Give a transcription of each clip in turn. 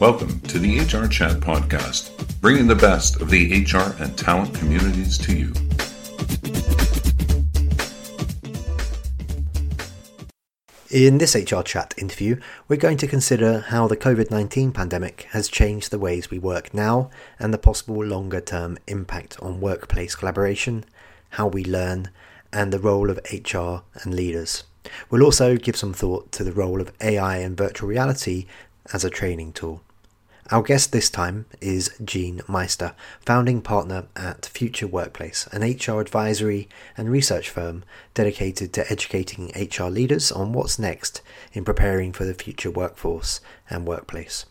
Welcome to the HR Chat Podcast, bringing the best of the HR and talent communities to you. In this HR Chat interview, we're going to consider how the COVID 19 pandemic has changed the ways we work now and the possible longer term impact on workplace collaboration, how we learn, and the role of HR and leaders. We'll also give some thought to the role of AI and virtual reality as a training tool. Our guest this time is Jean Meister, founding partner at Future Workplace, an HR advisory and research firm dedicated to educating HR leaders on what's next in preparing for the future workforce and workplace.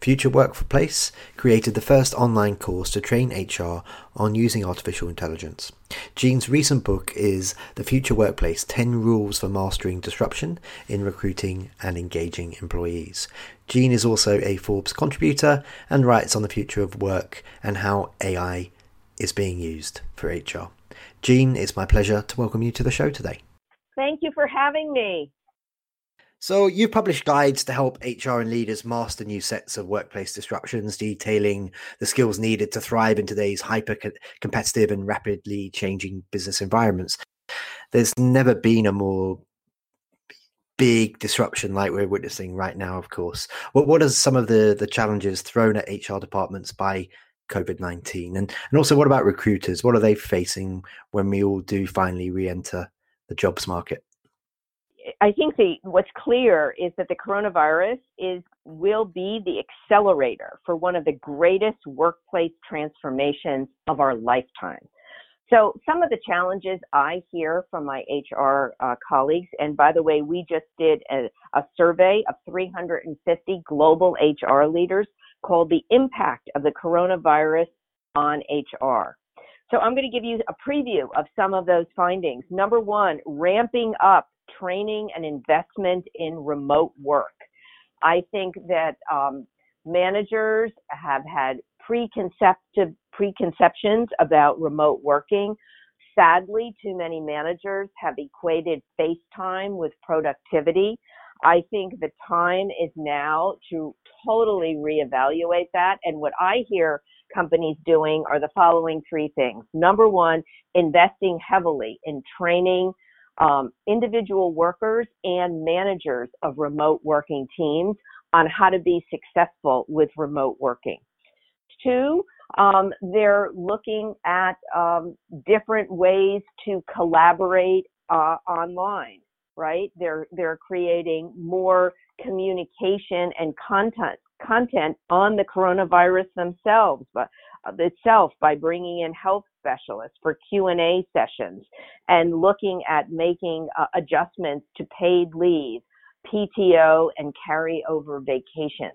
Future Workplace created the first online course to train HR on using artificial intelligence. Jean's recent book is The Future Workplace 10 Rules for Mastering Disruption in Recruiting and Engaging Employees. Jean is also a Forbes contributor and writes on the future of work and how AI is being used for HR. Jean, it's my pleasure to welcome you to the show today. Thank you for having me. So, you've published guides to help HR and leaders master new sets of workplace disruptions, detailing the skills needed to thrive in today's hyper competitive and rapidly changing business environments. There's never been a more big disruption like we're witnessing right now, of course. What what are some of the, the challenges thrown at HR departments by COVID 19? And, and also, what about recruiters? What are they facing when we all do finally re enter the jobs market? I think the what's clear is that the coronavirus is will be the accelerator for one of the greatest workplace transformations of our lifetime. So some of the challenges I hear from my HR uh, colleagues, and by the way, we just did a, a survey of 350 global HR leaders called the impact of the coronavirus on HR. So I'm going to give you a preview of some of those findings. Number one, ramping up training and investment in remote work. I think that um, managers have had preconceptive preconceptions about remote working. Sadly, too many managers have equated face time with productivity. I think the time is now to totally reevaluate that. And what I hear companies doing are the following three things. Number one, investing heavily in training um, individual workers and managers of remote working teams on how to be successful with remote working. Two, um, they're looking at um, different ways to collaborate uh, online, right? They're they're creating more communication and content content on the coronavirus themselves, but uh, itself by bringing in health specialists for Q&A sessions and looking at making uh, adjustments to paid leave, PTO, and carryover vacation.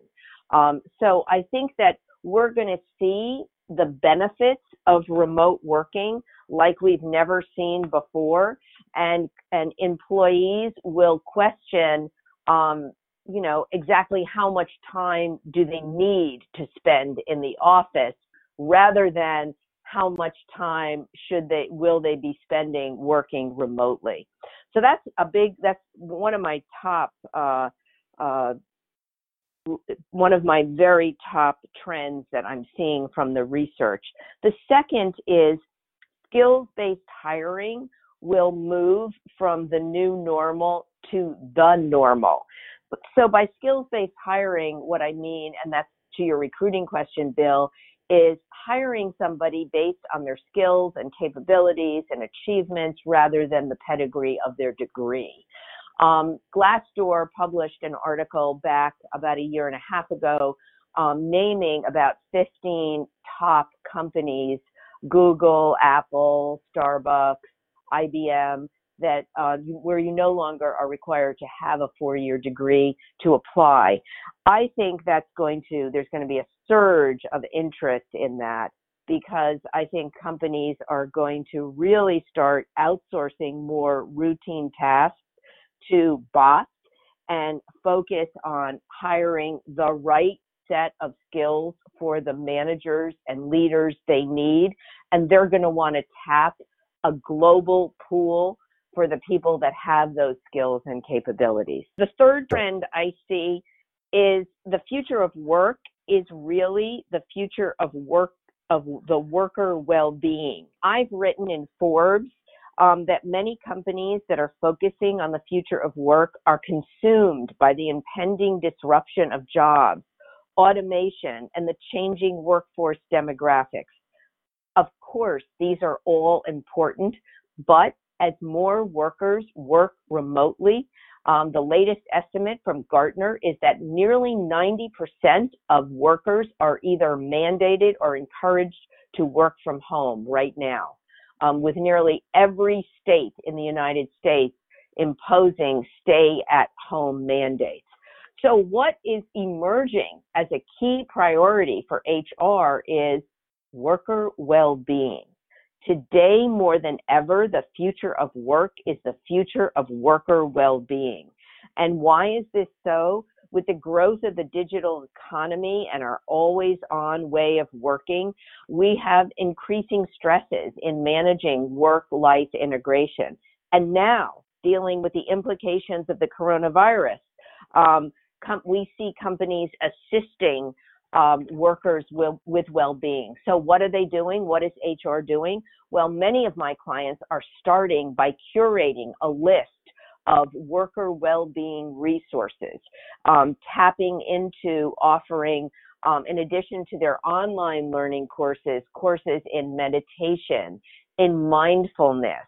Um, so I think that we're going to see the benefits of remote working like we've never seen before, and and employees will question, um, you know, exactly how much time do they need to spend in the office rather than how much time should they will they be spending working remotely. So that's a big that's one of my top uh, uh, one of my very top trends that i'm seeing from the research. The second is skills based hiring will move from the new normal to the normal so by skills based hiring what i mean and that's to your recruiting question bill is hiring somebody based on their skills and capabilities and achievements rather than the pedigree of their degree. Um, Glassdoor published an article back about a year and a half ago um, naming about 15 top companies Google, Apple, Starbucks, IBM that uh, where you no longer are required to have a four-year degree to apply. I think that's going to there's going to be a surge of interest in that because I think companies are going to really start outsourcing more routine tasks to bots and focus on hiring the right set of skills for the managers and leaders they need. And they're going to want to tap a global pool for the people that have those skills and capabilities. The third trend I see is the future of work is really the future of work of the worker well-being. I've written in Forbes um, that many companies that are focusing on the future of work are consumed by the impending disruption of jobs, automation, and the changing workforce demographics. Of course, these are all important, but as more workers work remotely, um, the latest estimate from Gartner is that nearly 90% of workers are either mandated or encouraged to work from home right now, um, with nearly every state in the United States imposing stay at home mandates. So, what is emerging as a key priority for HR is worker well being. Today, more than ever, the future of work is the future of worker well being. And why is this so? With the growth of the digital economy and our always on way of working, we have increasing stresses in managing work life integration. And now, dealing with the implications of the coronavirus, um, com- we see companies assisting um, workers will, with well-being. So what are they doing? What is HR doing? Well, many of my clients are starting by curating a list of worker well-being resources, um, tapping into offering, um, in addition to their online learning courses, courses in meditation, in mindfulness,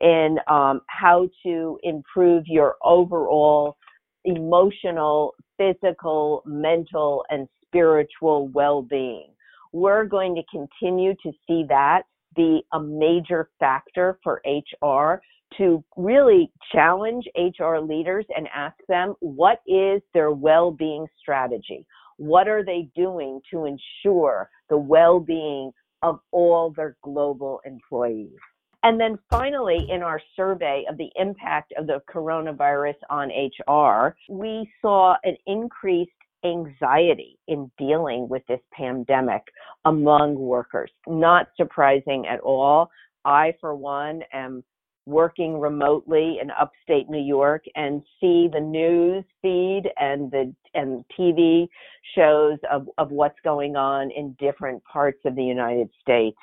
in um, how to improve your overall emotional, physical, mental, and spiritual well-being. We're going to continue to see that be a major factor for HR to really challenge HR leaders and ask them what is their well-being strategy? What are they doing to ensure the well-being of all their global employees? And then finally, in our survey of the impact of the coronavirus on HR, we saw an increased anxiety in dealing with this pandemic among workers. Not surprising at all. I, for one, am working remotely in upstate New York and see the news feed and the and TV shows of, of what's going on in different parts of the United States.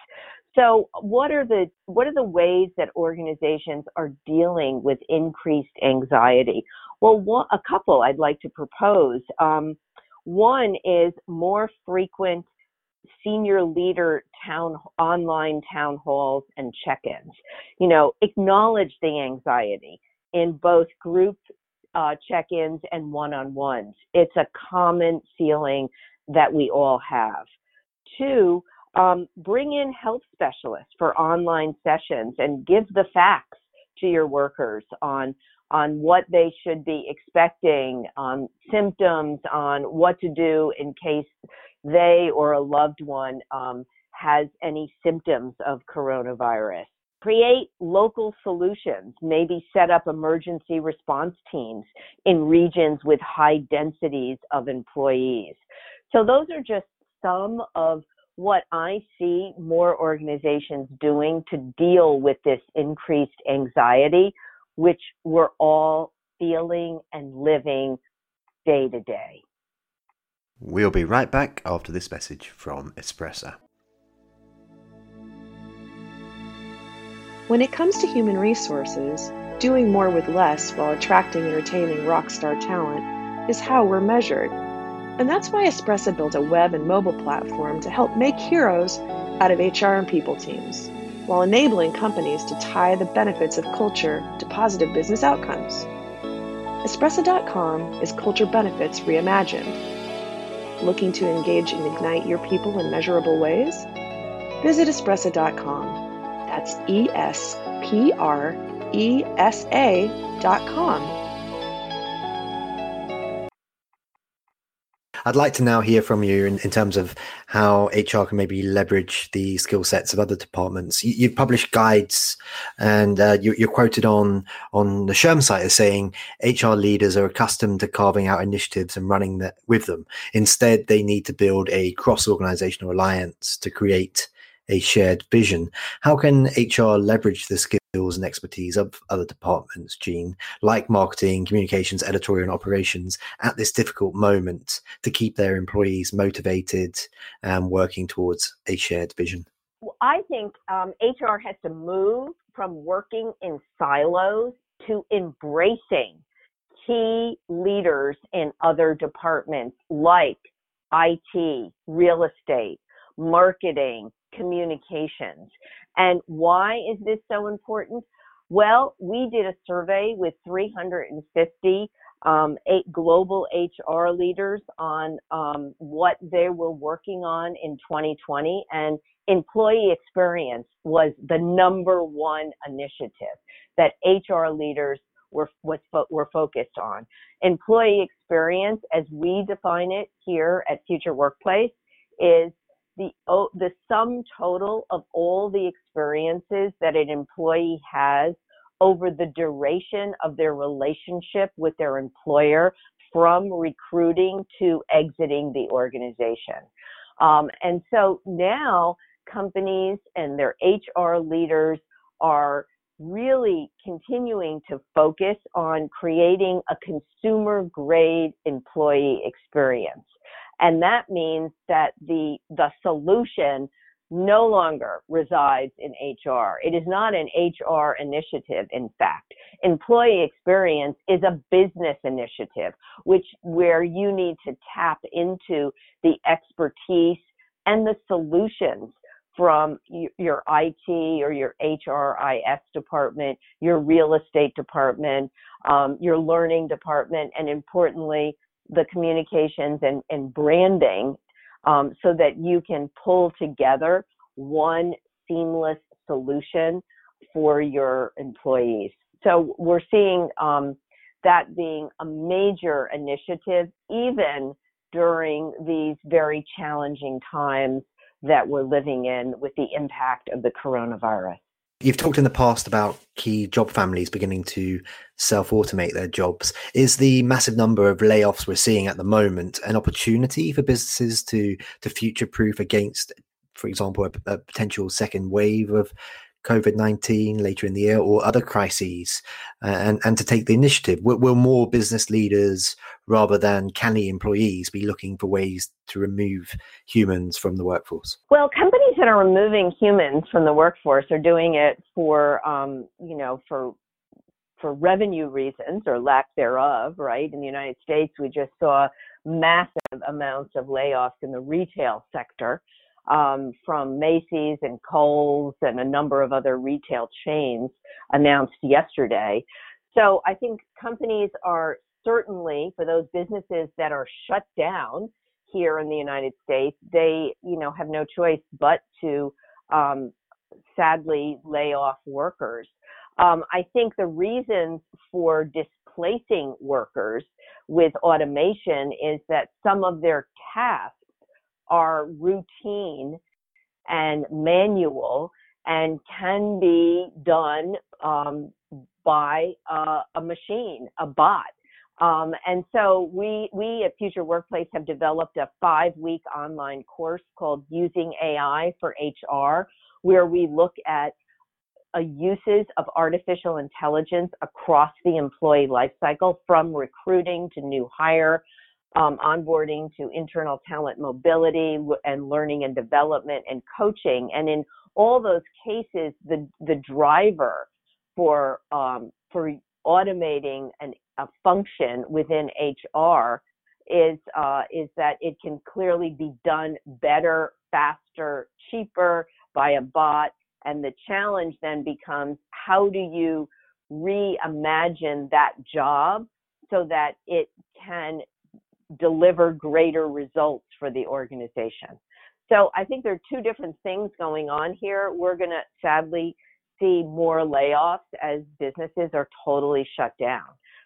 So what are the what are the ways that organizations are dealing with increased anxiety? Well, a couple I'd like to propose. Um, one is more frequent senior leader town online town halls and check-ins. You know, acknowledge the anxiety in both group uh, check-ins and one-on-ones. It's a common feeling that we all have. Two, um, bring in health specialists for online sessions and give the facts to your workers on on what they should be expecting, on symptoms, on what to do in case they or a loved one um, has any symptoms of coronavirus. Create local solutions, maybe set up emergency response teams in regions with high densities of employees. So those are just some of what I see more organizations doing to deal with this increased anxiety which we're all feeling and living day to day. We'll be right back after this message from Espressa. When it comes to human resources, doing more with less while attracting and retaining rock star talent is how we're measured. And that's why Espressa built a web and mobile platform to help make heroes out of HR and people teams while enabling companies to tie the benefits of culture to positive business outcomes. Espressa.com is culture benefits reimagined. Looking to engage and ignite your people in measurable ways? Visit Espressa.com. That's E S P R E S A.com. I'd like to now hear from you in, in terms of how HR can maybe leverage the skill sets of other departments. You, have published guides, and uh, you, are quoted on on the SHRM site as saying HR leaders are accustomed to carving out initiatives and running that with them. Instead, they need to build a cross organizational alliance to create a shared vision. How can HR leverage the skills skills and expertise of other departments, Jean, like marketing, communications, editorial, and operations at this difficult moment to keep their employees motivated and working towards a shared vision? I think um, HR has to move from working in silos to embracing key leaders in other departments like IT, real estate, marketing, communications. And why is this so important? Well, we did a survey with 350 um, eight global HR leaders on um, what they were working on in 2020, and employee experience was the number one initiative that HR leaders were was were focused on. Employee experience, as we define it here at Future Workplace, is the the sum total of all the experiences that an employee has over the duration of their relationship with their employer from recruiting to exiting the organization. Um, and so now companies and their HR leaders are really continuing to focus on creating a consumer grade employee experience. And that means that the, the solution no longer resides in HR. It is not an HR initiative, in fact. Employee experience is a business initiative, which where you need to tap into the expertise and the solutions from your IT or your HRIS department, your real estate department, um, your learning department, and importantly, the communications and, and branding um, so that you can pull together one seamless solution for your employees. So we're seeing um, that being a major initiative, even during these very challenging times that we're living in with the impact of the coronavirus. You've talked in the past about key job families beginning to self automate their jobs. Is the massive number of layoffs we're seeing at the moment an opportunity for businesses to to future proof against, for example, a, a potential second wave of COVID 19 later in the year or other crises uh, and, and to take the initiative? Will, will, more business leaders, rather than canny employees, be looking for ways to remove humans from the workforce? Well, companies that are removing humans from the workforce are doing it for, um, you know, for for revenue reasons or lack thereof, right? In the United States, we just saw massive amounts of layoffs in the retail sector um, from Macy's and Kohl's and a number of other retail chains announced yesterday. So I think companies are certainly for those businesses that are shut down here in the United States, they you know have no choice but to um, sadly lay off workers. Um, I think the reasons for displacing workers with automation is that some of their tasks are routine and manual and can be done um, by uh, a machine, a bot. Um, and so we we at Future Workplace have developed a five-week online course called Using AI for HR, where we look at uh, uses of artificial intelligence across the employee lifecycle, from recruiting to new hire, um, onboarding to internal talent mobility and learning and development and coaching. And in all those cases, the the driver for um, for automating an, a function within HR is uh, is that it can clearly be done better, faster, cheaper by a bot. And the challenge then becomes how do you reimagine that job so that it can deliver greater results for the organization. So I think there are two different things going on here. We're going to sadly see more layoffs as businesses are totally shut down,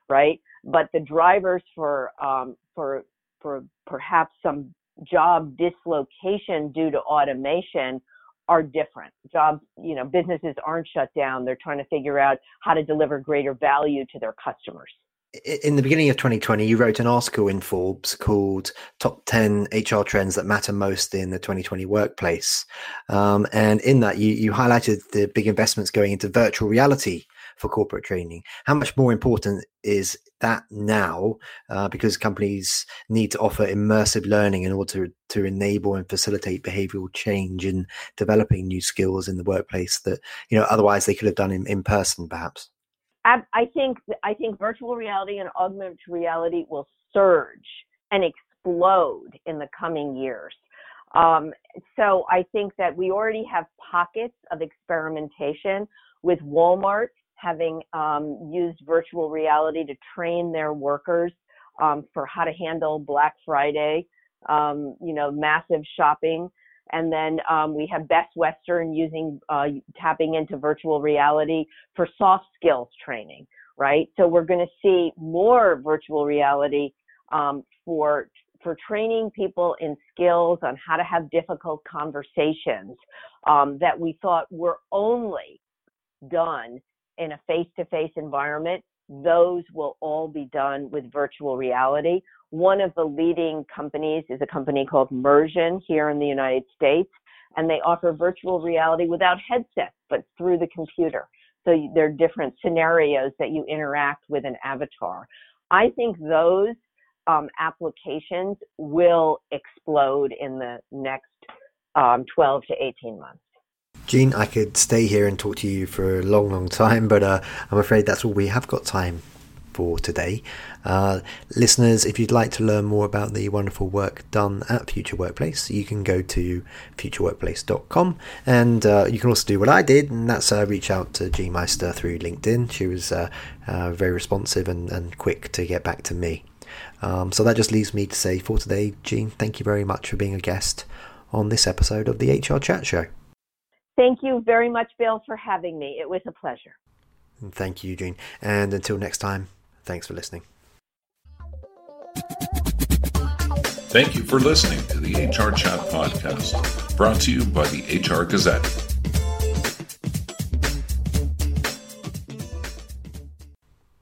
right? But the drivers for um, for for perhaps some job dislocation due to automation are different. Jobs, you know, businesses aren't shut down. They're trying to figure out how to deliver greater value to their customers. In the beginning of 2020, you wrote an article in Forbes called Top 10 HR Trends That Matter Most in the 2020 Workplace. Um, and in that, you, you highlighted the big investments going into virtual reality for corporate training. How much more important is that now? Uh, because companies need to offer immersive learning in order to, to enable and facilitate behavioral change in developing new skills in the workplace that, you know, otherwise they could have done in, in person, perhaps. I think I think virtual reality and augmented reality will surge and explode in the coming years. Um, so I think that we already have pockets of experimentation with Walmart having um, used virtual reality to train their workers um, for how to handle Black Friday, um, you know, massive shopping. And then um, we have Best Western using uh, tapping into virtual reality for soft skills training, right? So we're going to see more virtual reality um, for for training people in skills on how to have difficult conversations um, that we thought were only done in a face-to-face environment. Those will all be done with virtual reality. One of the leading companies is a company called Mursion here in the United States, and they offer virtual reality without headsets, but through the computer. So there are different scenarios that you interact with an avatar. I think those um, applications will explode in the next um, 12 to 18 months. Jean, I could stay here and talk to you for a long, long time, but uh, I'm afraid that's all we have got time for today. Uh, listeners, if you'd like to learn more about the wonderful work done at Future Workplace, you can go to futureworkplace.com and uh, you can also do what I did, and that's uh, reach out to Jean Meister through LinkedIn. She was uh, uh, very responsive and, and quick to get back to me. Um, so that just leaves me to say for today, Jean, thank you very much for being a guest on this episode of the HR Chat Show. Thank you very much, Bill, for having me. It was a pleasure. Thank you, Jean. And until next time, Thanks for listening. Thank you for listening to the HR Chat Podcast, brought to you by the HR Gazette.